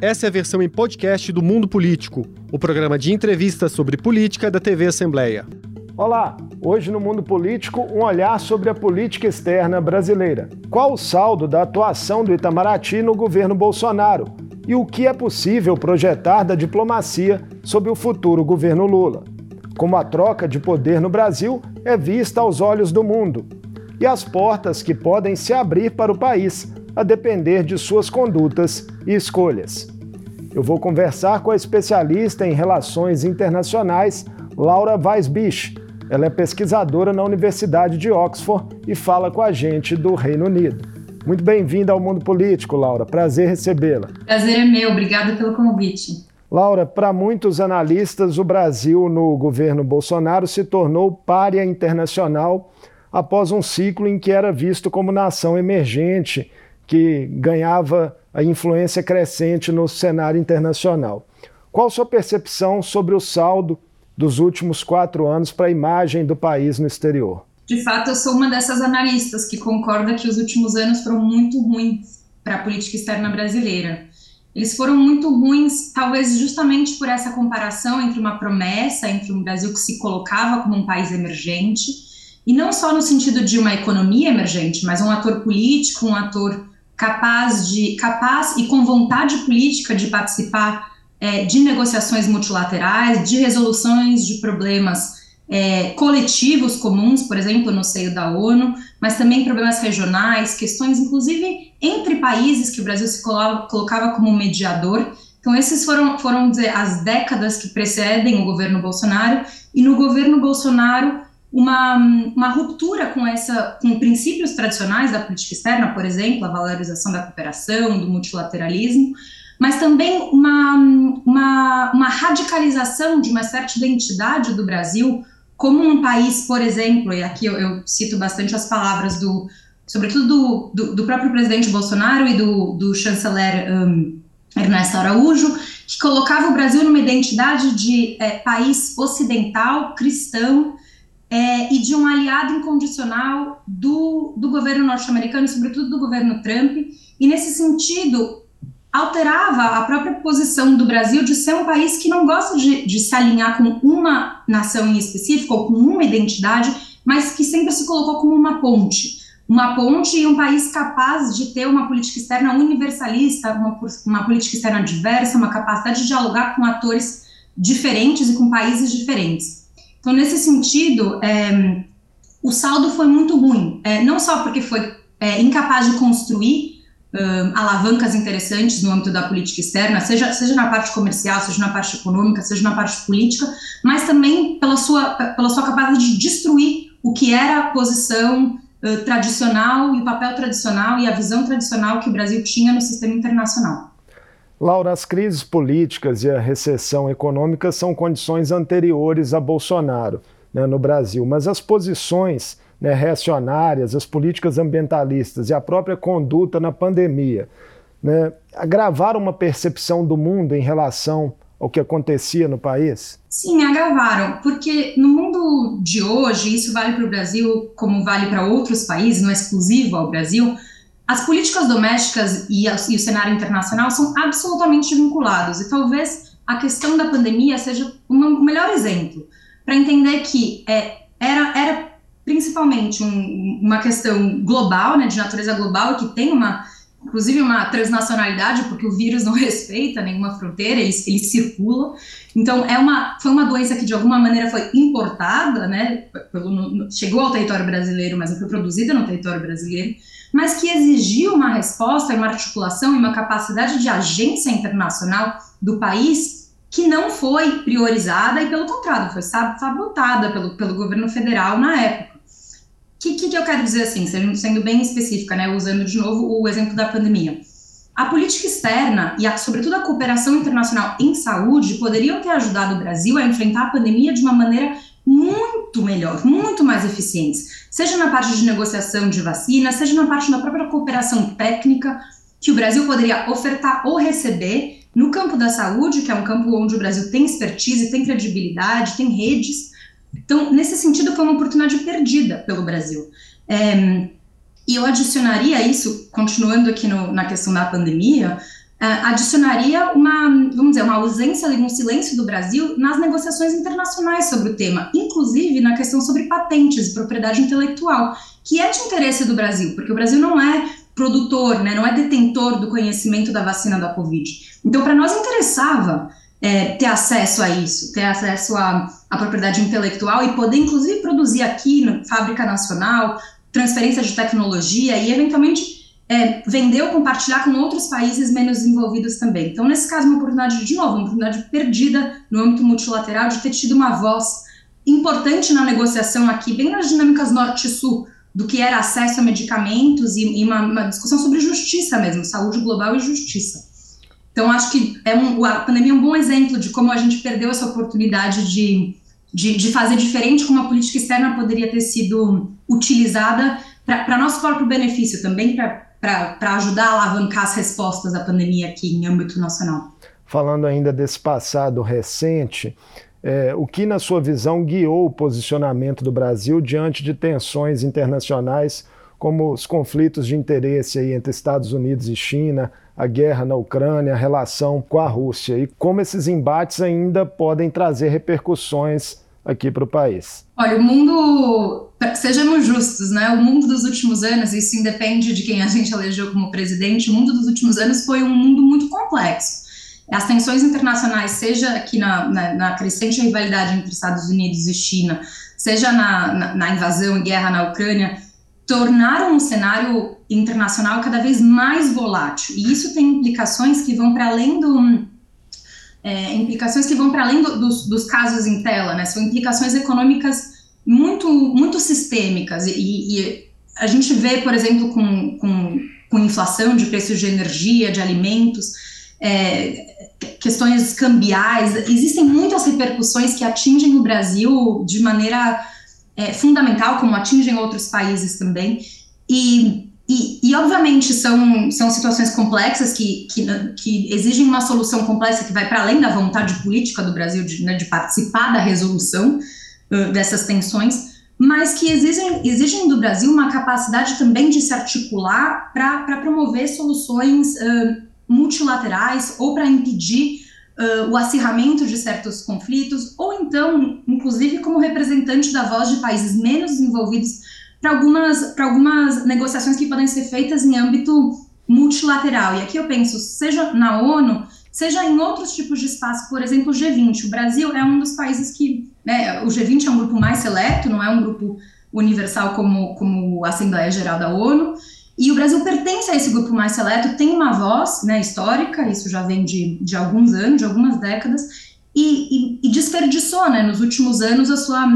Essa é a versão em podcast do Mundo Político, o programa de entrevistas sobre política da TV Assembleia. Olá, hoje no Mundo Político, um olhar sobre a política externa brasileira. Qual o saldo da atuação do Itamaraty no governo Bolsonaro? E o que é possível projetar da diplomacia sob o futuro governo Lula? Como a troca de poder no Brasil é vista aos olhos do mundo? E as portas que podem se abrir para o país a depender de suas condutas e escolhas. Eu vou conversar com a especialista em relações internacionais, Laura Weisbich. Ela é pesquisadora na Universidade de Oxford e fala com a gente do Reino Unido. Muito bem-vinda ao Mundo Político, Laura. Prazer recebê-la. Prazer é meu. Obrigada pelo convite. Laura, para muitos analistas, o Brasil no governo Bolsonaro se tornou párea internacional após um ciclo em que era visto como nação emergente que ganhava a influência crescente no cenário internacional. Qual sua percepção sobre o saldo dos últimos quatro anos para a imagem do país no exterior? De fato, eu sou uma dessas analistas que concorda que os últimos anos foram muito ruins para a política externa brasileira. Eles foram muito ruins, talvez justamente por essa comparação entre uma promessa, entre um Brasil que se colocava como um país emergente, e não só no sentido de uma economia emergente, mas um ator político, um ator capaz de capaz e com vontade política de participar é, de negociações multilaterais, de resoluções de problemas é, coletivos comuns, por exemplo, no seio da ONU, mas também problemas regionais, questões, inclusive, entre países que o Brasil se colocava como mediador. Então, esses foram, foram dizer, as décadas que precedem o governo Bolsonaro, e no governo Bolsonaro, uma, uma ruptura com, essa, com princípios tradicionais da política externa, por exemplo, a valorização da cooperação, do multilateralismo, mas também uma, uma, uma radicalização de uma certa identidade do Brasil como um país, por exemplo, e aqui eu, eu cito bastante as palavras do, sobretudo do, do, do, próprio presidente Bolsonaro e do, do chanceler um, Ernesto Araújo, que colocava o Brasil numa identidade de é, país ocidental, cristão, é, e de um aliado incondicional do, do governo norte-americano, sobretudo do governo Trump, e nesse sentido alterava a própria posição do Brasil de ser um país que não gosta de, de se alinhar com uma nação em específico ou com uma identidade, mas que sempre se colocou como uma ponte. Uma ponte e um país capaz de ter uma política externa universalista, uma, uma política externa diversa, uma capacidade de dialogar com atores diferentes e com países diferentes. Então, nesse sentido, é, o saldo foi muito ruim, é, não só porque foi é, incapaz de construir um, alavancas interessantes no âmbito da política externa, seja, seja na parte comercial, seja na parte econômica, seja na parte política, mas também pela sua, pela sua capacidade de destruir o que era a posição uh, tradicional e o papel tradicional e a visão tradicional que o Brasil tinha no sistema internacional. Laura, as crises políticas e a recessão econômica são condições anteriores a Bolsonaro né, no Brasil, mas as posições né, reacionárias, as políticas ambientalistas e a própria conduta na pandemia né, agravaram uma percepção do mundo em relação ao que acontecia no país? Sim, agravaram, porque no mundo de hoje, isso vale para o Brasil como vale para outros países, não é exclusivo ao Brasil as políticas domésticas e, a, e, o cenário internacional são absolutamente vinculados, e talvez a questão da pandemia seja um, melhor exemplo para entender que é, era, era principalmente um, uma questão global, né, de natureza global, que tem uma, inclusive uma transnacionalidade, porque o vírus não respeita nenhuma fronteira, ele, ele circula. Então, é uma, foi uma doença que de alguma maneira foi importada, né, pelo, chegou ao território brasileiro, mas não foi produzida no território brasileiro mas que exigiu uma resposta, uma articulação e uma capacidade de agência internacional do país que não foi priorizada e, pelo contrário, foi sabotada pelo, pelo governo federal na época. O que, que, eu quero dizer assim, sendo bem específica, né, usando de novo o exemplo da pandemia? A política externa e, a, sobretudo, a cooperação internacional em saúde poderiam ter ajudado o Brasil a enfrentar a pandemia de uma maneira muito melhor, muito mais eficientes, seja na parte de negociação de vacina, seja na parte da própria cooperação técnica que o Brasil poderia ofertar ou receber no campo da saúde, que é um campo onde o Brasil tem expertise, tem credibilidade, tem redes. Então, nesse sentido, foi uma oportunidade perdida pelo Brasil. É, e eu adicionaria isso, continuando aqui no, na questão da pandemia, adicionaria uma, vamos dizer, uma ausência, um silêncio do Brasil nas negociações internacionais sobre o tema, inclusive na questão sobre patentes e propriedade intelectual, que é de interesse do Brasil, porque o Brasil não é produtor, né, não é detentor do conhecimento da vacina da Covid. Então, para nós interessava é, ter acesso a isso, ter acesso à, à propriedade intelectual e poder, inclusive, produzir aqui na fábrica nacional, transferência de tecnologia e, eventualmente, é, vender ou compartilhar com outros países menos desenvolvidos também. Então, nesse caso, uma oportunidade, de novo, uma oportunidade perdida no âmbito multilateral de ter tido uma voz importante na negociação aqui, bem nas dinâmicas norte-sul, do que era acesso a medicamentos e, e uma, uma, discussão sobre justiça mesmo, saúde global e justiça. Então, acho que é um, a pandemia é um bom exemplo de como a gente perdeu essa oportunidade de, de, de fazer diferente como a política externa poderia ter sido utilizada para nosso próprio benefício também, para para ajudar a alavancar as respostas à pandemia aqui em âmbito nacional. Falando ainda desse passado recente, é, o que, na sua visão, guiou o posicionamento do Brasil diante de tensões internacionais, como os conflitos de interesse aí entre Estados Unidos e China, a guerra na Ucrânia, a relação com a Rússia, e como esses embates ainda podem trazer repercussões aqui para o país? Olha, o mundo, sejamos justos, né? O mundo dos últimos anos, isso independe de quem a gente elegeu como presidente, o mundo dos últimos anos foi um mundo muito complexo. As tensões internacionais, seja aqui na, na, na crescente rivalidade entre Estados Unidos e China, seja na, na, na invasão e guerra na Ucrânia, tornaram o cenário internacional cada vez mais volátil. E isso tem implicações que vão para além do é, implicações que vão para além do, dos, dos, casos em tela, né? São implicações econômicas muito, muito sistêmicas. E, e a gente vê, por exemplo, com, com, com, inflação de preços de energia, de alimentos, é, questões cambiais, existem muitas repercussões que atingem o Brasil de maneira é, fundamental, como atingem outros países também. E e, e, obviamente, são, são situações complexas que, que, que exigem uma solução complexa que vai para além da vontade política do Brasil de, né, de participar da resolução uh, dessas tensões, mas que exigem, exigem do Brasil uma capacidade também de se articular para promover soluções uh, multilaterais ou para impedir uh, o acirramento de certos conflitos, ou então, inclusive, como representante da voz de países menos desenvolvidos para algumas, algumas negociações que podem ser feitas em âmbito multilateral. E aqui eu penso, seja na ONU, seja em outros tipos de espaço, por exemplo, o G20. O Brasil é um dos países que. Né, o G20 é um grupo mais seleto, não é um grupo universal como, como a Assembleia Geral da ONU. E o Brasil pertence a esse grupo mais seleto, tem uma voz né, histórica, isso já vem de, de alguns anos, de algumas décadas, e, e, e desperdiçou né, nos últimos anos a sua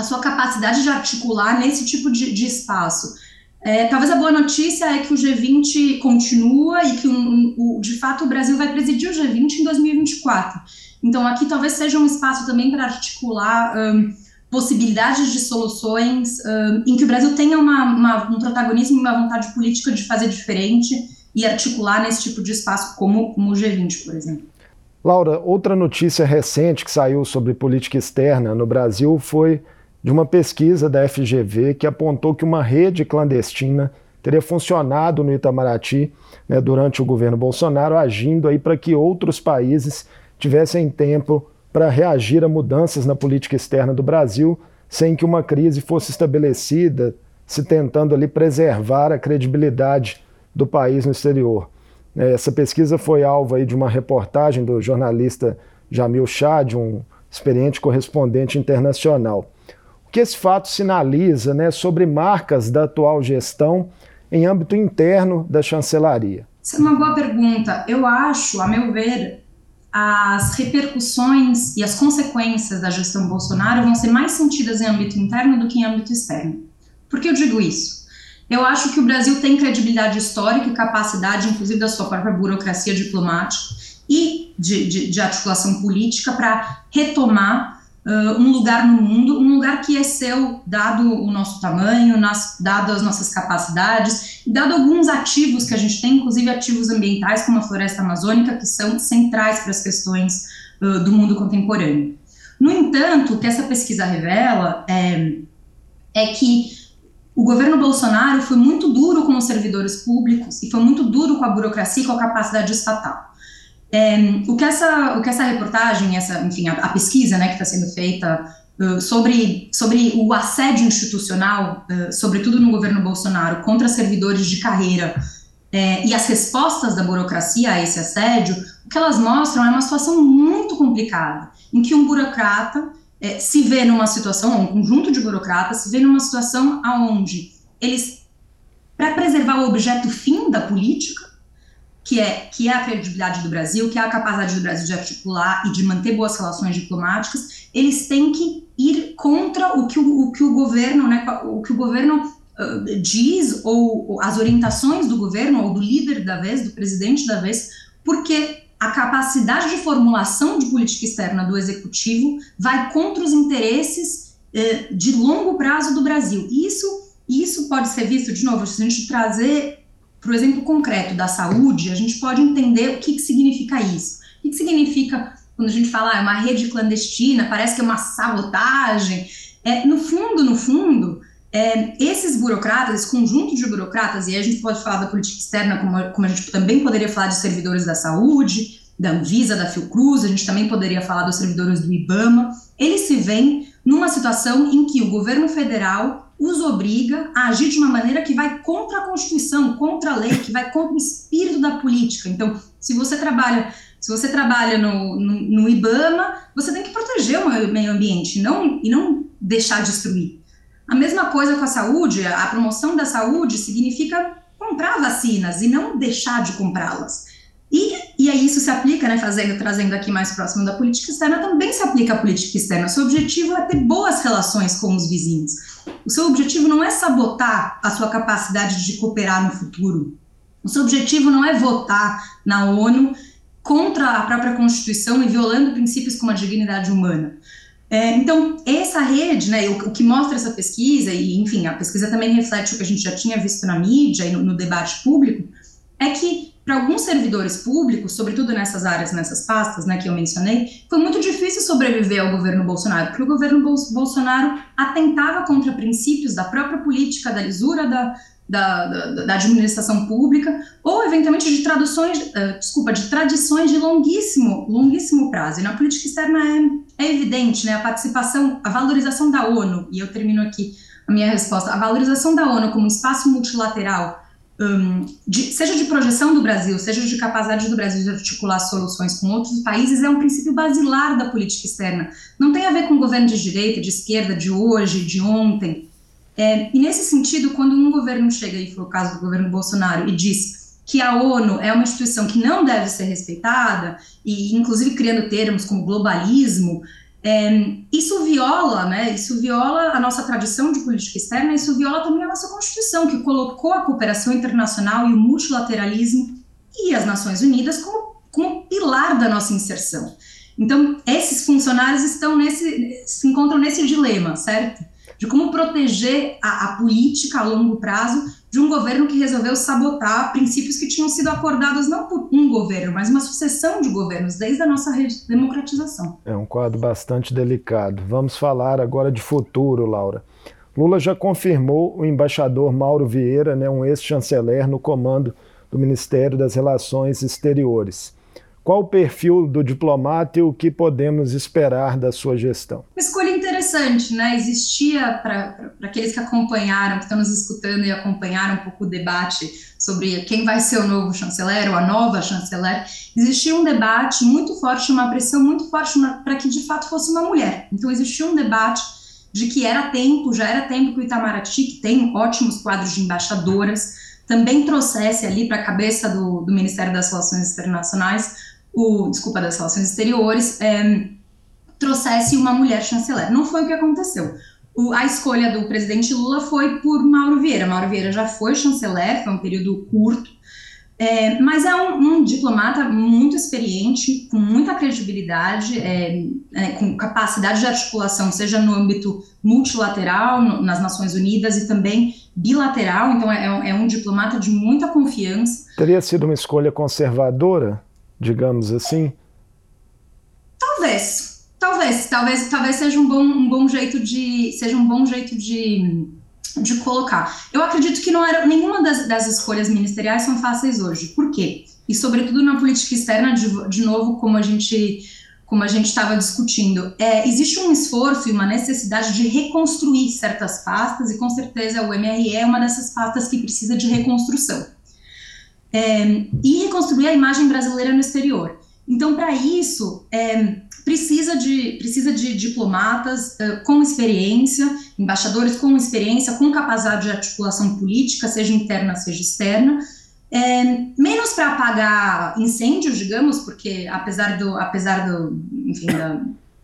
a sua capacidade de articular nesse tipo de, de espaço. É, talvez a boa notícia é que o G20 continua e que, um, um, de fato, o Brasil vai presidir o G20 em 2024. Então, aqui talvez seja um espaço também para articular um, possibilidades de soluções em que o Brasil tenha uma, uma, um protagonismo e uma vontade política de fazer diferente e articular nesse tipo de espaço, como, como o G20, por exemplo. Laura, outra notícia recente que saiu sobre política externa no Brasil foi de uma pesquisa da FGV que apontou que uma rede clandestina teria funcionado no Itamaraty né, durante o governo Bolsonaro, agindo aí para que outros países tivessem tempo para reagir a mudanças na política externa do Brasil, sem que uma crise fosse estabelecida, se tentando ali preservar a credibilidade do país no exterior. É, essa pesquisa foi alvo aí de uma reportagem do jornalista Jamil Chad, um experiente correspondente internacional que esse fato sinaliza né, sobre marcas da atual gestão em âmbito interno da chancelaria? É uma boa pergunta. Eu acho, a meu ver, as repercussões e as consequências da gestão Bolsonaro vão ser mais sentidas em âmbito interno do que em âmbito externo. Por que eu digo isso? Eu acho que o Brasil tem credibilidade histórica e capacidade, inclusive da sua própria burocracia diplomática e de, de, de articulação política, para retomar uh, um lugar no mundo, um lugar que é seu, dado o nosso tamanho, nas, dado as nossas capacidades, dado alguns ativos que a gente tem, inclusive ativos ambientais, como a floresta amazônica, que são centrais para as questões uh, do mundo contemporâneo. No entanto, o que essa pesquisa revela é, é que o governo Bolsonaro foi muito duro com os servidores públicos e foi muito duro com a burocracia e com a capacidade estatal. É, o, que essa, o que essa reportagem, essa, enfim, a, a pesquisa né, que está sendo feita uh, sobre, sobre o assédio institucional, uh, sobretudo no governo Bolsonaro, contra servidores de carreira é, e as respostas da burocracia a esse assédio, o que elas mostram é uma situação muito complicada, em que um burocrata é, se vê numa situação, um conjunto de burocratas se vê numa situação aonde eles, para preservar o objeto fim da política, que é, que é a credibilidade do Brasil, que é a capacidade do Brasil de articular e de manter boas relações diplomáticas, eles têm que ir contra o que o, o que o governo, né, o que o governo uh, diz ou, as orientações do governo ou do líder da vez, do presidente da vez, porque a capacidade de formulação de política externa do executivo vai contra os interesses uh, de longo prazo do Brasil. Isso isso pode ser visto de novo se a gente trazer para o exemplo concreto da saúde, a gente pode entender o que, que significa isso. O que, que significa quando a gente fala ah, uma rede clandestina, parece que é uma sabotagem. É, no fundo, no fundo, é, esses burocratas, esse conjunto de burocratas, e a gente pode falar da política externa, como, como a gente também poderia falar de servidores da saúde, da Anvisa, da Fiocruz, a gente também poderia falar dos servidores do IBAMA, eles se veem numa situação em que o governo federal os obriga a agir de uma maneira que vai contra a Constituição, contra a lei, que vai contra o espírito da política. Então, se você trabalha, se você trabalha no, no, no IBAMA, você tem que proteger o meio ambiente não, e não deixar destruir. A mesma coisa com a saúde, a promoção da saúde significa comprar vacinas e não deixar de comprá-las. E, e aí isso se aplica, né, fazendo, trazendo aqui mais próximo da política externa, também se aplica à política externa. Seu objetivo é ter boas relações com os vizinhos. O seu objetivo não é sabotar a sua capacidade de cooperar no futuro. O seu objetivo não é votar na ONU contra a própria Constituição e violando princípios como a dignidade humana. É, então, essa rede, né, o, o, que mostra essa pesquisa, e enfim, a pesquisa também reflete o que a gente já tinha visto na mídia e no, no debate público, é que para alguns servidores públicos, sobretudo nessas áreas, nessas pastas né, que eu mencionei, foi muito difícil sobreviver ao governo Bolsonaro, porque o governo Bolsonaro atentava contra princípios da própria política, da lisura da, da, da, da administração pública, ou eventualmente de traduções, uh, desculpa, de tradições de longuíssimo, longuíssimo prazo. E na política externa é, é evidente, né, a participação, a valorização da ONU, e eu termino aqui a minha resposta, a valorização da ONU como espaço multilateral um, de, seja de projeção do Brasil, seja de capacidade do Brasil de articular soluções com outros países, é um princípio basilar da política externa. Não tem a ver com governo de direita, de esquerda, de hoje, de ontem. É, e nesse sentido, quando um governo chega, e foi o caso do governo Bolsonaro, e diz que a ONU é uma instituição que não deve ser respeitada, e inclusive criando termos como globalismo, é, isso viola, né? Isso viola a nossa tradição de política externa, isso viola também a nossa Constituição, que colocou a cooperação internacional e o multilateralismo e as Nações Unidas como, como pilar da nossa inserção. Então, esses funcionários estão nesse, se encontram nesse dilema, certo? De como proteger a, a política a longo prazo de um governo que resolveu sabotar princípios que tinham sido acordados não por um governo, mas uma sucessão de governos desde a nossa democratização. É um quadro bastante delicado. Vamos falar agora de futuro, Laura. Lula já confirmou o embaixador Mauro Vieira, né, um ex-chanceler, no comando do Ministério das Relações Exteriores. Qual o perfil do diplomata e o que podemos esperar da sua gestão? Uma escolha interessante, né? Existia, para aqueles que acompanharam, que estão nos escutando e acompanharam um pouco o debate sobre quem vai ser o novo chanceler ou a nova chanceler, existia um debate muito forte, uma pressão muito forte para que de fato fosse uma mulher. Então existia um debate de que era tempo, já era tempo que o Itamaraty, que tem ótimos quadros de embaixadoras, também trouxesse ali para a cabeça do, do Ministério das Relações Internacionais o, desculpa, das relações exteriores, é, trouxesse uma mulher chanceler. Não foi o que aconteceu. O, a escolha do presidente Lula foi por Mauro Vieira. Mauro Vieira já foi chanceler, foi um período curto, é, mas é um, um, diplomata muito experiente, com muita credibilidade, é, é, com capacidade de articulação, seja no âmbito multilateral, no, nas Nações Unidas e também bilateral. Então, é, é um diplomata de muita confiança. Teria sido uma escolha conservadora? Digamos assim? Talvez, talvez, talvez, talvez seja um bom, um bom jeito de, seja um bom jeito de, de colocar. Eu acredito que não era nenhuma das, das escolhas ministeriais são fáceis hoje. Por quê? E sobretudo na política externa, de, de novo, como a gente como a gente estava discutindo, é, existe um esforço e uma necessidade de reconstruir certas pastas, e com certeza o MRE é uma dessas pastas que precisa de reconstrução. É, e reconstruir a imagem brasileira no exterior. Então, para isso, é, precisa, de, precisa de diplomatas uh, com experiência, embaixadores com experiência, com capacidade de articulação política, seja interna, seja externa, é, menos para apagar incêndios, digamos, porque apesar do, apesar do, enfim, da,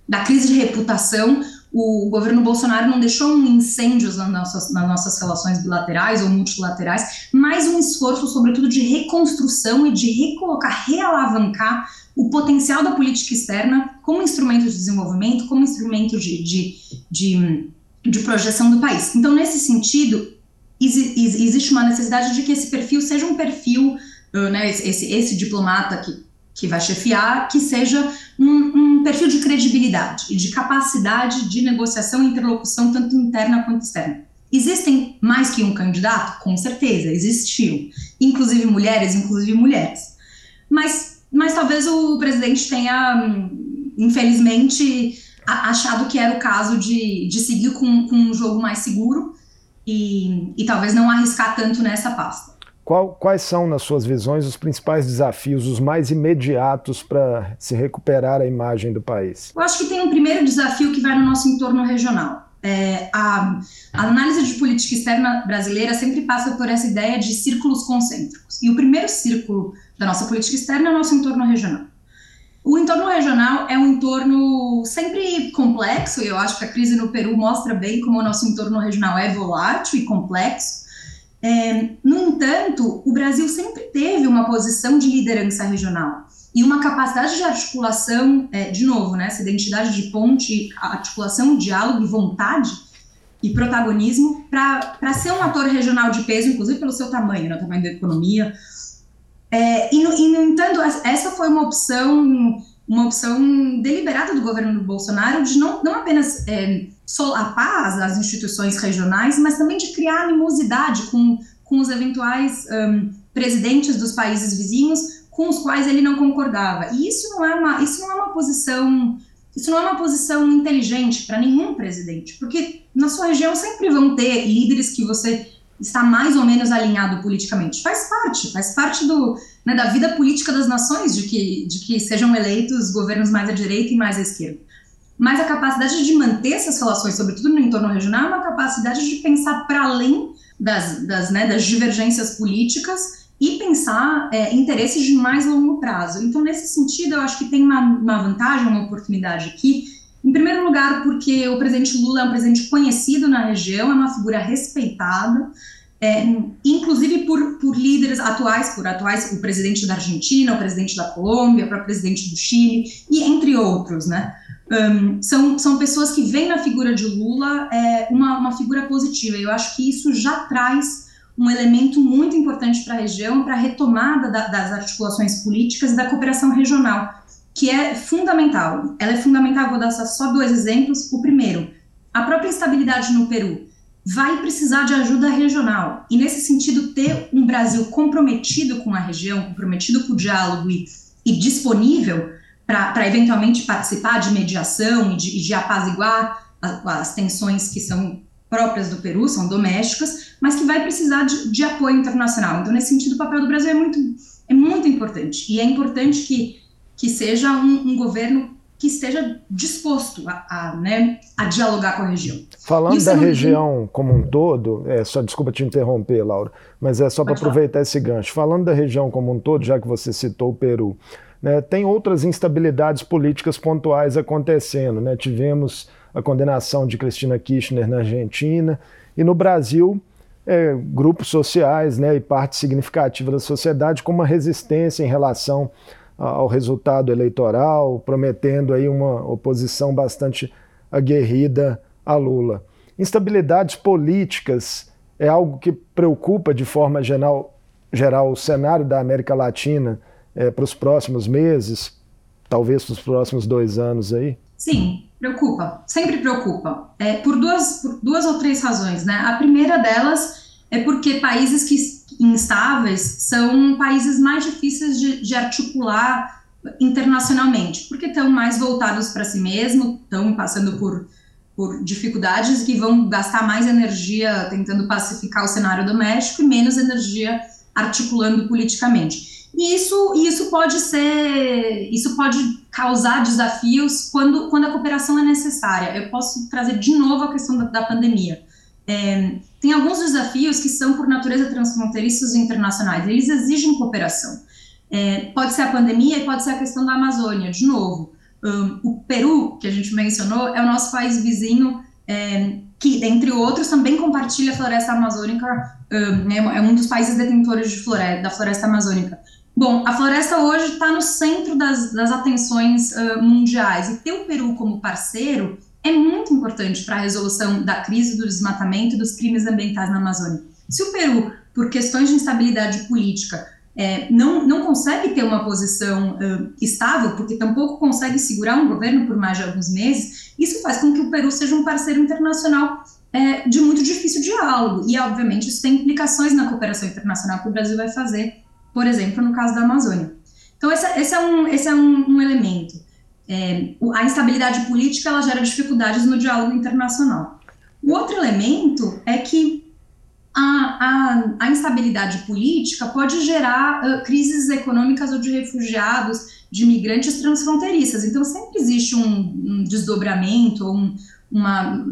da crise de reputação, o governo Bolsonaro não deixou um incêndios nas nossas, nas nossas relações bilaterais ou multilaterais, mas um esforço, sobretudo, de reconstrução e de recolocar, realavancar o potencial da política externa como instrumento de desenvolvimento, como instrumento de, de, de, de projeção do país. Então, nesse sentido, existe uma necessidade de que esse perfil seja um perfil, uh, né, esse, esse diplomata que, que vai chefiar, que seja um, um, perfil de credibilidade e de capacidade de negociação e interlocução, tanto interna quanto externa. Existem mais que um candidato? Com certeza, existiram. Inclusive mulheres, inclusive mulheres. Mas, mas talvez o presidente tenha, hum, infelizmente, achado que era o caso de, de seguir com, com um jogo mais seguro e, e talvez não arriscar tanto nessa pasta. Qual, quais são, nas suas visões, os principais desafios, os mais imediatos para se recuperar a imagem do país? Eu acho que tem um primeiro desafio que vai no nosso entorno regional. É, a, a, análise de política externa brasileira sempre passa por essa ideia de círculos concêntricos. E o primeiro círculo da nossa política externa é o nosso entorno regional. O entorno regional é um entorno sempre complexo, e eu acho que a crise no Peru mostra bem como o nosso entorno regional é volátil e complexo. É, no entanto, o Brasil sempre teve uma posição de liderança regional e uma capacidade de articulação, é, de novo, né, essa identidade de ponte, articulação, diálogo vontade e protagonismo para ser um ator regional de peso, inclusive pelo seu tamanho, né, o tamanho da economia, é, e, no, e, no entanto, essa foi uma opção, uma opção deliberada do governo Bolsonaro de não, não apenas é, solapar as instituições regionais, mas também de criar animosidade com, com os eventuais um, presidentes dos países vizinhos com os quais ele não concordava. E isso não é uma, isso não é uma posição isso não é uma posição inteligente para nenhum presidente, porque na sua região sempre vão ter líderes que você está mais ou menos alinhado politicamente. Faz parte, faz parte do, né, da vida política das nações de que, de que sejam eleitos governos mais à direita e mais à esquerda. Mas a capacidade de manter essas relações, sobretudo no entorno regional, é uma capacidade de pensar para além das, das, né, das divergências políticas e pensar é, interesses de mais longo prazo. Então, nesse sentido, eu acho que tem uma, uma vantagem, uma oportunidade aqui, em primeiro lugar, porque o presidente Lula é um presidente conhecido na região, é uma figura respeitada, é, inclusive por, por líderes atuais, por atuais, o presidente da Argentina, o presidente da Colômbia, o presidente do Chile, e entre outros, né? Um, são, são pessoas que veem na figura de Lula é, uma, uma figura positiva. Eu acho que isso já traz um elemento muito importante para a região, para a retomada da, das articulações políticas e da cooperação regional que é fundamental. Ela é fundamental, vou dar só dois exemplos. O primeiro, a própria instabilidade no Peru vai precisar de ajuda regional. E nesse sentido, ter um Brasil comprometido com a região, comprometido com o diálogo e, e disponível para eventualmente participar de mediação e de, de apaziguar as, as tensões que são próprias do Peru, são domésticas, mas que vai precisar de, de apoio internacional. Então, nesse sentido, o papel do Brasil é muito, é muito importante. E é importante que que seja um, um governo que esteja disposto a, a, né, a, dialogar com a região. Falando da região como um todo, é, só desculpa te interromper, Laura, mas é só para aproveitar esse gancho. Falando da região como um todo, já que você citou o Peru, né, tem outras instabilidades políticas pontuais acontecendo. Né? Tivemos a condenação de Cristina Kirchner na Argentina e no Brasil. É, grupos sociais né, e parte significativa da sociedade com uma resistência em relação ao resultado eleitoral, prometendo aí uma oposição bastante aguerrida a Lula. Instabilidades políticas é algo que preocupa de forma geral, geral o cenário da América Latina é, para os próximos meses, talvez para os próximos dois anos aí? Sim, preocupa, sempre preocupa. É, por, duas, por duas ou três razões, né? A primeira delas é porque países que instáveis são países mais difíceis de, de articular internacionalmente, porque estão mais voltados para si mesmo, estão passando por, por dificuldades que vão gastar mais energia tentando pacificar o cenário doméstico e menos energia articulando politicamente. E isso, isso pode ser, isso pode causar desafios quando, quando a cooperação é necessária. Eu posso trazer de novo a questão da, da pandemia. É, tem alguns desafios que são, por natureza, transfronteiriços e internacionais. Eles exigem cooperação. É, pode ser a pandemia e pode ser a questão da Amazônia. De novo, um, o Peru, que a gente mencionou, é o nosso país vizinho, é, que, entre outros, também compartilha a floresta amazônica, um, é um dos países detentores de floresta, da floresta amazônica. Bom, a floresta hoje está no centro das, das atenções uh, mundiais e ter o Peru como parceiro é muito importante para a resolução da crise do desmatamento e dos crimes ambientais na Amazônia. Se o Peru, por questões de instabilidade política, é, não, não consegue ter uma posição uh, estável, porque tampouco consegue segurar um governo por mais de alguns meses, isso faz com que o Peru seja um parceiro internacional é, de muito difícil diálogo. E, obviamente, isso tem implicações na cooperação internacional que o Brasil vai fazer por exemplo, no caso da Amazônia. Então, esse, esse é, um, esse é um, um elemento. É, a instabilidade política ela gera dificuldades no diálogo internacional. O outro elemento é que a, a, a instabilidade política pode gerar uh, crises econômicas ou de refugiados, de migrantes transfronteiriças. Então, sempre existe um, um desdobramento, um, uma,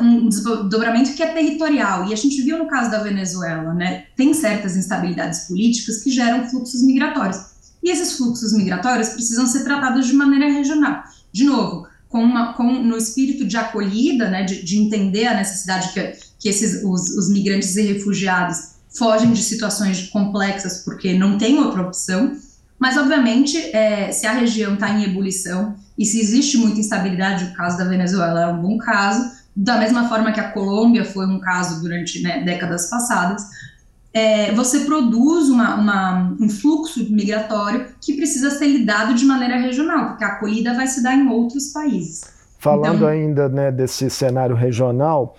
um desdobramento que é territorial. E a gente viu no caso da Venezuela, né? Tem certas instabilidades políticas que geram fluxos migratórios. E esses fluxos migratórios precisam ser tratados de maneira regional. De novo, com, uma, com no espírito de acolhida, né, de, de entender a necessidade que, que esses, os, os migrantes e refugiados fogem de situações complexas porque não tem outra opção. Mas, obviamente, é, se a região está em ebulição e se existe muita instabilidade, o caso da Venezuela é um bom caso, da mesma forma que a Colômbia foi um caso durante né, décadas passadas, é, você produz uma, uma, um fluxo migratório que precisa ser lidado de maneira regional, porque a acolhida vai se dar em outros países. Falando então, ainda né, desse cenário regional,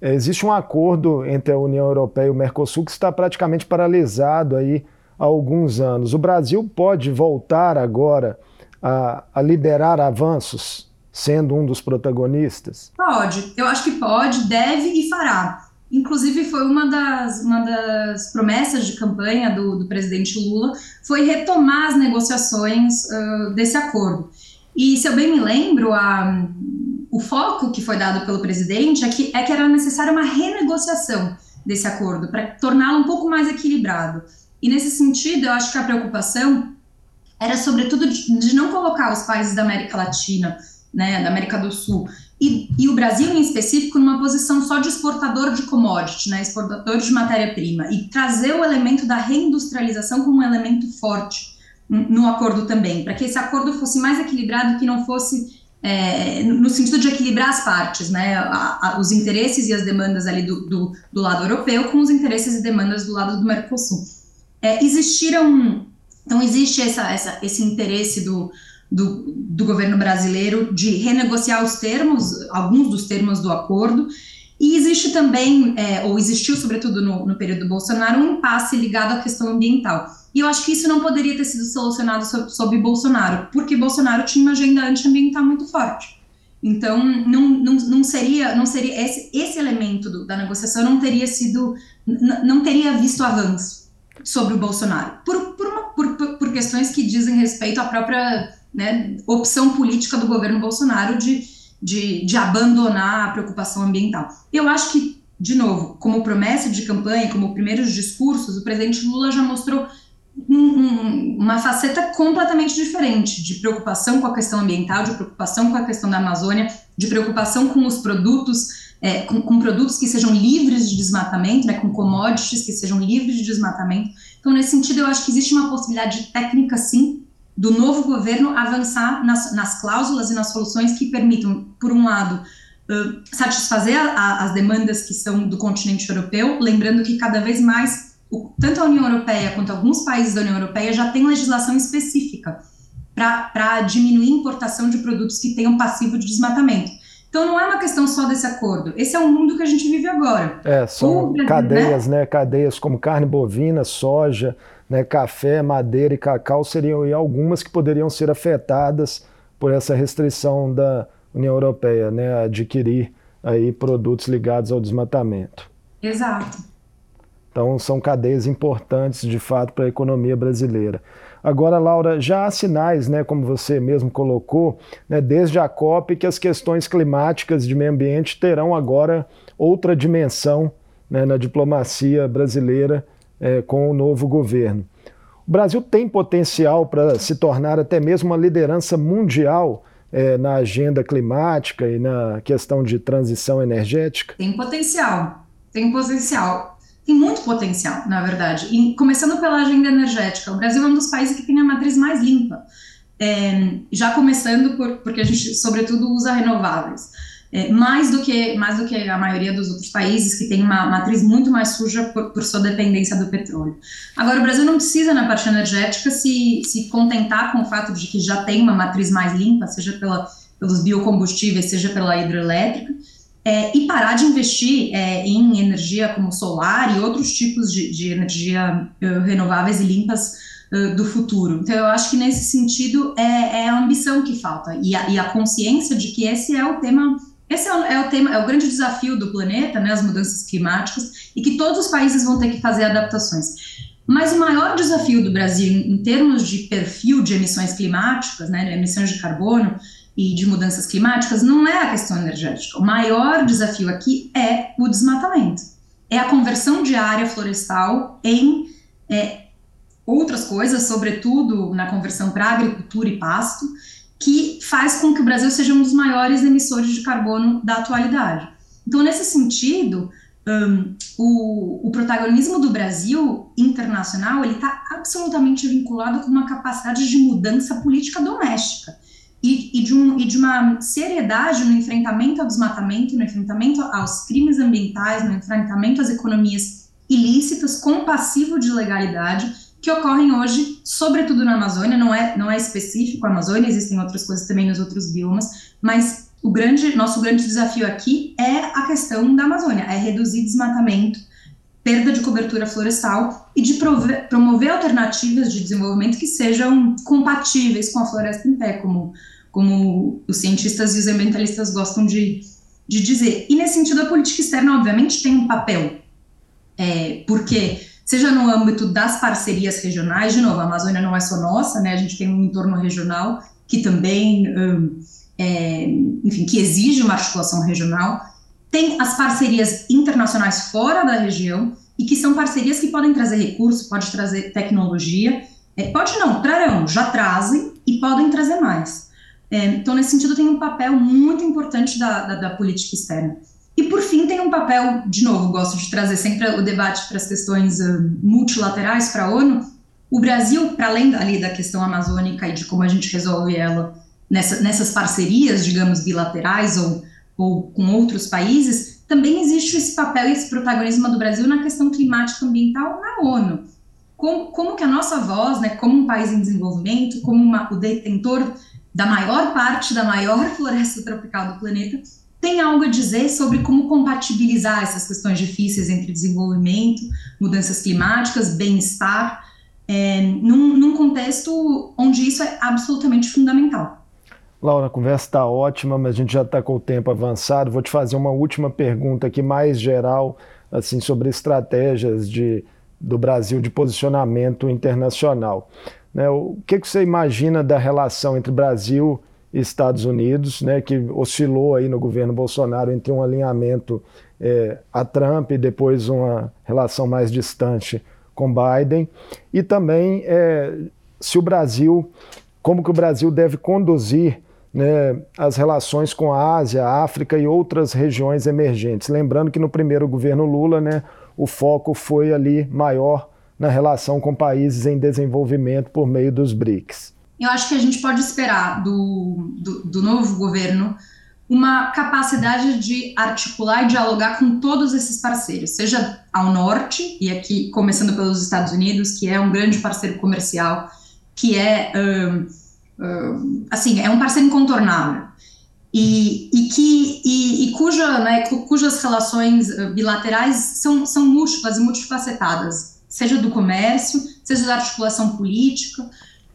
existe um acordo entre a União Europeia e o Mercosul que está praticamente paralisado aí há alguns anos. O Brasil pode voltar agora a, a liderar avanços, sendo um dos protagonistas? Pode, eu acho que pode, deve e fará. Inclusive, foi uma das, uma das promessas de campanha do, do presidente Lula, foi retomar as negociações uh, desse acordo. E, se eu bem me lembro, a, o foco que foi dado pelo presidente é que, é que era necessária uma renegociação desse acordo, para torná-lo um pouco mais equilibrado. E, nesse sentido, eu acho que a preocupação era sobretudo de, de não colocar os países da América Latina, né, da América do Sul, e, e, o Brasil em específico numa posição só de exportador de commodity, né, exportador de matéria-prima, e trazer o elemento da reindustrialização como um elemento forte no acordo também, para que esse acordo fosse mais equilibrado, que não fosse é, no sentido de equilibrar as partes, né, a, a, os interesses e as demandas ali do, do, do, lado europeu com os interesses e demandas do lado do Mercosul. É, existiram então, existe essa, essa, esse interesse do, do, do, governo brasileiro de renegociar os termos, alguns dos termos do acordo, e existe também, é, ou existiu sobretudo no, no, período do Bolsonaro, um impasse ligado à questão ambiental. E eu acho que isso não poderia ter sido solucionado sob, sob Bolsonaro, porque Bolsonaro tinha uma agenda antiambiental muito forte. Então, não, não, não seria, não seria esse, esse elemento do, da negociação não teria sido, não teria visto avanço sobre o Bolsonaro, por, por uma por, por questões que dizem respeito à própria né, opção política do governo Bolsonaro de, de, de abandonar a preocupação ambiental. Eu acho que, de novo, como promessa de campanha, como primeiros discursos, o presidente Lula já mostrou um, um, uma faceta completamente diferente de preocupação com a questão ambiental, de preocupação com a questão da Amazônia, de preocupação com os produtos, é, com, com, produtos que sejam livres de desmatamento, né, com commodities que sejam livres de desmatamento. Então, nesse sentido, eu acho que existe uma possibilidade técnica, sim, do novo governo avançar nas, nas cláusulas e nas soluções que permitam, por um lado, uh, satisfazer a, a, as demandas que são do continente europeu, lembrando que cada vez mais, o, tanto a União Europeia quanto alguns países da União Europeia já têm legislação específica para diminuir a importação de produtos que tenham passivo de desmatamento. Então não é uma questão só desse acordo. Esse é o mundo que a gente vive agora. É, são Brasil, cadeias, né? né? Cadeias como carne bovina, soja, né? café, madeira e cacau seriam algumas que poderiam ser afetadas por essa restrição da União Europeia, né? Adquirir aí produtos ligados ao desmatamento. Exato. Então são cadeias importantes de fato para a economia brasileira. Agora, Laura, já há sinais, né, como você mesmo colocou, né, desde a COP, que as questões climáticas de meio ambiente terão agora outra dimensão né, na diplomacia brasileira é, com o novo governo. O Brasil tem potencial para se tornar até mesmo uma liderança mundial é, na agenda climática e na questão de transição energética? Tem potencial, tem potencial tem muito potencial, na verdade. E, começando pela agenda energética, o Brasil é um dos países que tem a matriz mais limpa. É, já começando por, porque a gente, sobretudo, usa renováveis. É, mais, do que, mais do que a maioria dos outros países que tem uma matriz muito mais suja por, por, sua dependência do petróleo. Agora, o Brasil não precisa, na parte energética, se, se contentar com o fato de que já tem uma matriz mais limpa, seja pela, pelos biocombustíveis, seja pela hidrelétrica, é, e parar de investir é, em energia como solar e outros tipos de, de energia uh, renováveis e limpas uh, do futuro. Então, eu acho que nesse sentido é, é a ambição que falta e a, e a, consciência de que esse é o tema. Esse é o, é o, tema, é o grande desafio do planeta, né, as mudanças climáticas, e que todos os países vão ter que fazer adaptações. Mas o maior desafio do Brasil, em termos de perfil de emissões climáticas, né, emissões de carbono, e de mudanças climáticas não é a questão energética. O maior desafio aqui é o desmatamento. É a conversão de área florestal em é, outras coisas, sobretudo na conversão para agricultura e pasto, que faz com que o Brasil seja um dos maiores emissores de carbono da atualidade. Então, nesse sentido, um, o, o, protagonismo do Brasil internacional ele está absolutamente vinculado com uma capacidade de mudança política doméstica e, e, de um, e de uma seriedade no enfrentamento ao desmatamento, no enfrentamento aos crimes ambientais, no enfrentamento às economias ilícitas com passivo de legalidade que ocorrem hoje, sobretudo na Amazônia, não é, não é específico a Amazônia, existem outras coisas também nos outros biomas, mas o grande, nosso grande desafio aqui é a questão da Amazônia, é reduzir desmatamento, perda de cobertura florestal e de promover alternativas de desenvolvimento que sejam compatíveis com a floresta em pé, como como os cientistas e os ambientalistas gostam de, de dizer. E nesse sentido, a política externa, obviamente, tem um papel, é, porque seja no âmbito das parcerias regionais, de novo, a Amazônia não é só nossa, né? A gente tem um entorno regional que também, um, é, enfim, que exige uma articulação regional. Tem as parcerias internacionais fora da região e que são parcerias que podem trazer recurso, pode trazer tecnologia, é, pode não, trarão, já trazem e podem trazer mais. É, então, nesse sentido, tem um papel muito importante da, da, da, política externa. E, por fim, tem um papel, de novo, gosto de trazer sempre o debate para as questões uh, multilaterais para a ONU. O Brasil, para além ali da questão amazônica e de como a gente resolve ela nessa, nessas parcerias, digamos, bilaterais ou, ou com outros países, também existe esse papel e esse protagonismo do Brasil na questão climática ambiental na ONU. Como, como que a nossa voz, né, como um país em desenvolvimento, como uma, o detentor da maior parte da maior floresta tropical do planeta, tem algo a dizer sobre como compatibilizar essas questões difíceis entre desenvolvimento, mudanças climáticas, bem-estar, é, num, num contexto onde isso é absolutamente fundamental. Laura, a conversa está ótima, mas a gente já está com o tempo avançado. Vou te fazer uma última pergunta aqui, mais geral, assim, sobre estratégias de, do Brasil de posicionamento internacional. Né? O que, que você imagina da relação entre Brasil e Estados Unidos, né, que oscilou aí no governo Bolsonaro entre um alinhamento é, a Trump e depois uma relação mais distante com Biden, e também é, se o Brasil, como que o Brasil deve conduzir né, as relações com a Ásia, a África e outras regiões emergentes. Lembrando que no primeiro governo Lula, né, o foco foi ali maior na relação com países em desenvolvimento por meio dos BRICS? Eu acho que a gente pode esperar do, do, do novo governo uma capacidade de articular e dialogar com todos esses parceiros, seja ao norte, e aqui começando pelos Estados Unidos, que é um grande parceiro comercial, que é um, assim, é um parceiro incontornável. E, e, que, e, e cuja, né, cujas relações bilaterais são, são múltiplas e multifacetadas, seja do comércio, seja da articulação política.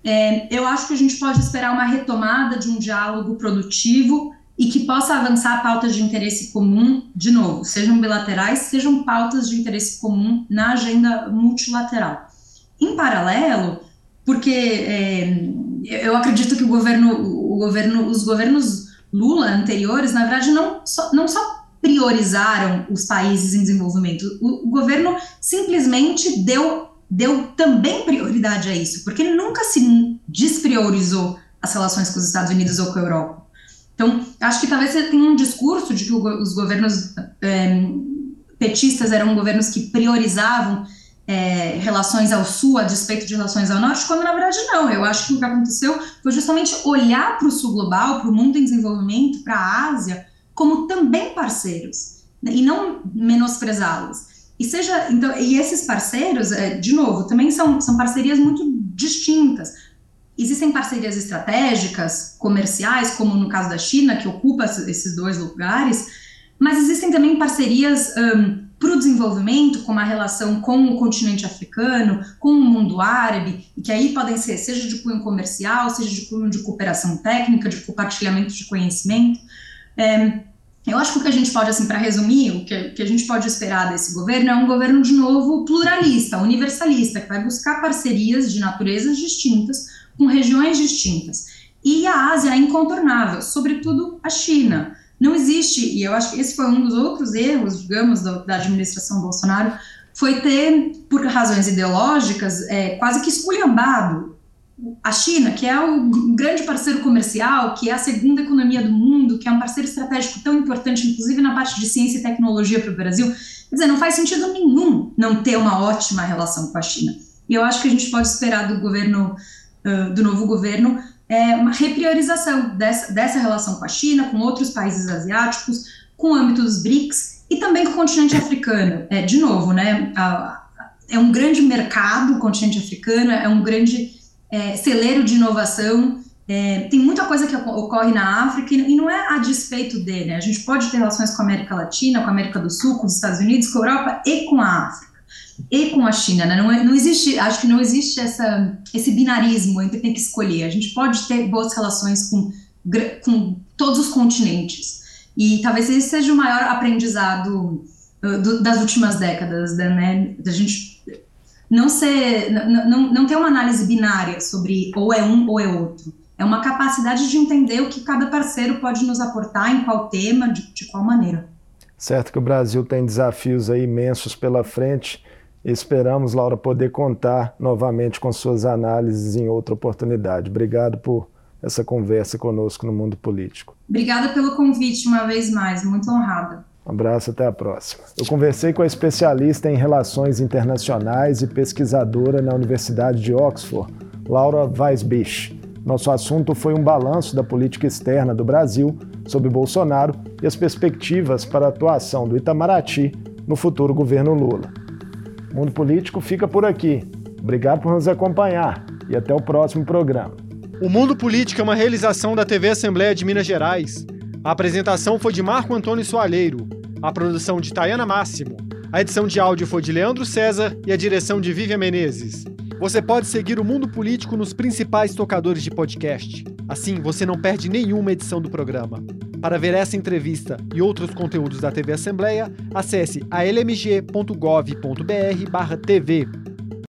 É, eu acho que a gente pode esperar uma retomada de um diálogo produtivo e que possa avançar pautas de interesse comum, de novo, sejam bilaterais, sejam pautas de interesse comum na agenda multilateral. Em paralelo, porque é, eu acredito que o governo, o governo, os governos Lula anteriores, na verdade, não só, não só priorizaram os países em desenvolvimento, o, o governo simplesmente deu, deu também prioridade a isso, porque ele nunca se despriorizou as relações com os Estados Unidos ou com a Europa. Então, acho que talvez você tenha um discurso de que os governos é, petistas eram governos que priorizavam é, relações ao sul a despeito de relações ao norte, quando na verdade não. Eu acho que o que aconteceu foi justamente olhar para o sul global, para o mundo em desenvolvimento, para a Ásia, como também parceiros, né, e não menosprezá-los. E seja, então, e esses parceiros, é, de novo, também são, são parcerias muito distintas. Existem parcerias estratégicas, comerciais, como no caso da China, que ocupa esses dois lugares, mas existem também parcerias um, para o desenvolvimento, como a relação com o continente africano, com o mundo árabe, e que aí podem ser seja de cunho comercial, seja de cunho de cooperação técnica, de compartilhamento de conhecimento. É, eu acho que o que a gente pode, assim, para resumir, o que, que, a gente pode esperar desse governo é um governo, de novo, pluralista, universalista, que vai buscar parcerias de naturezas distintas, com regiões distintas. E a Ásia é incontornável, sobretudo a China. Não existe, e eu acho que esse foi um dos outros erros, digamos, da, da administração Bolsonaro, foi ter, por razões ideológicas, é, quase que esculhambado a China, que é o grande parceiro comercial, que é a segunda economia do mundo, que é um parceiro estratégico tão importante, inclusive na parte de ciência e tecnologia para o Brasil. Quer dizer, não faz sentido nenhum não ter uma ótima relação com a China. E eu acho que a gente pode esperar do governo, uh, do novo governo, é, uma repriorização dessa, dessa relação com a China, com outros países asiáticos, com o âmbito dos BRICS e também com o continente africano. É, de novo, né, a, é um grande mercado o continente africano, é um grande é, celeiro de inovação. É, tem muita coisa que ocorre na África e, não é a despeito dele. A gente pode ter relações com a América Latina, com a América do Sul, com os Estados Unidos, com a Europa e com a África e com a China, né? Não, é, não existe, acho que não existe essa, esse binarismo entre tem que escolher. A gente pode ter boas relações com, com todos os continentes. E talvez esse seja o maior aprendizado uh, do, das últimas décadas, né? Da gente não ser, não, não ter uma análise binária sobre ou é um ou é outro. É uma capacidade de entender o que cada parceiro pode nos aportar, em qual tema, de, de qual maneira. Certo que o Brasil tem desafios aí imensos pela frente Esperamos, Laura, poder contar novamente com suas análises em outra oportunidade. Obrigado por essa conversa conosco no mundo político. Obrigada pelo convite uma vez mais, muito honrada. Um abraço, até a próxima. Eu conversei com a especialista em relações internacionais e pesquisadora na Universidade de Oxford, Laura Weisbich. Nosso assunto foi um balanço da política externa do Brasil sobre Bolsonaro e as perspectivas para a atuação do Itamaraty no futuro governo Lula. O Mundo Político fica por aqui. Obrigado por nos acompanhar e até o próximo programa. O Mundo Político é uma realização da TV Assembleia de Minas Gerais. A apresentação foi de Marco Antônio Soalheiro, a produção de Tayana Máximo, a edição de áudio foi de Leandro César e a direção de Vivian Menezes. Você pode seguir o Mundo Político nos principais tocadores de podcast. Assim, você não perde nenhuma edição do programa. Para ver essa entrevista e outros conteúdos da TV Assembleia, acesse almg.gov.br/tv.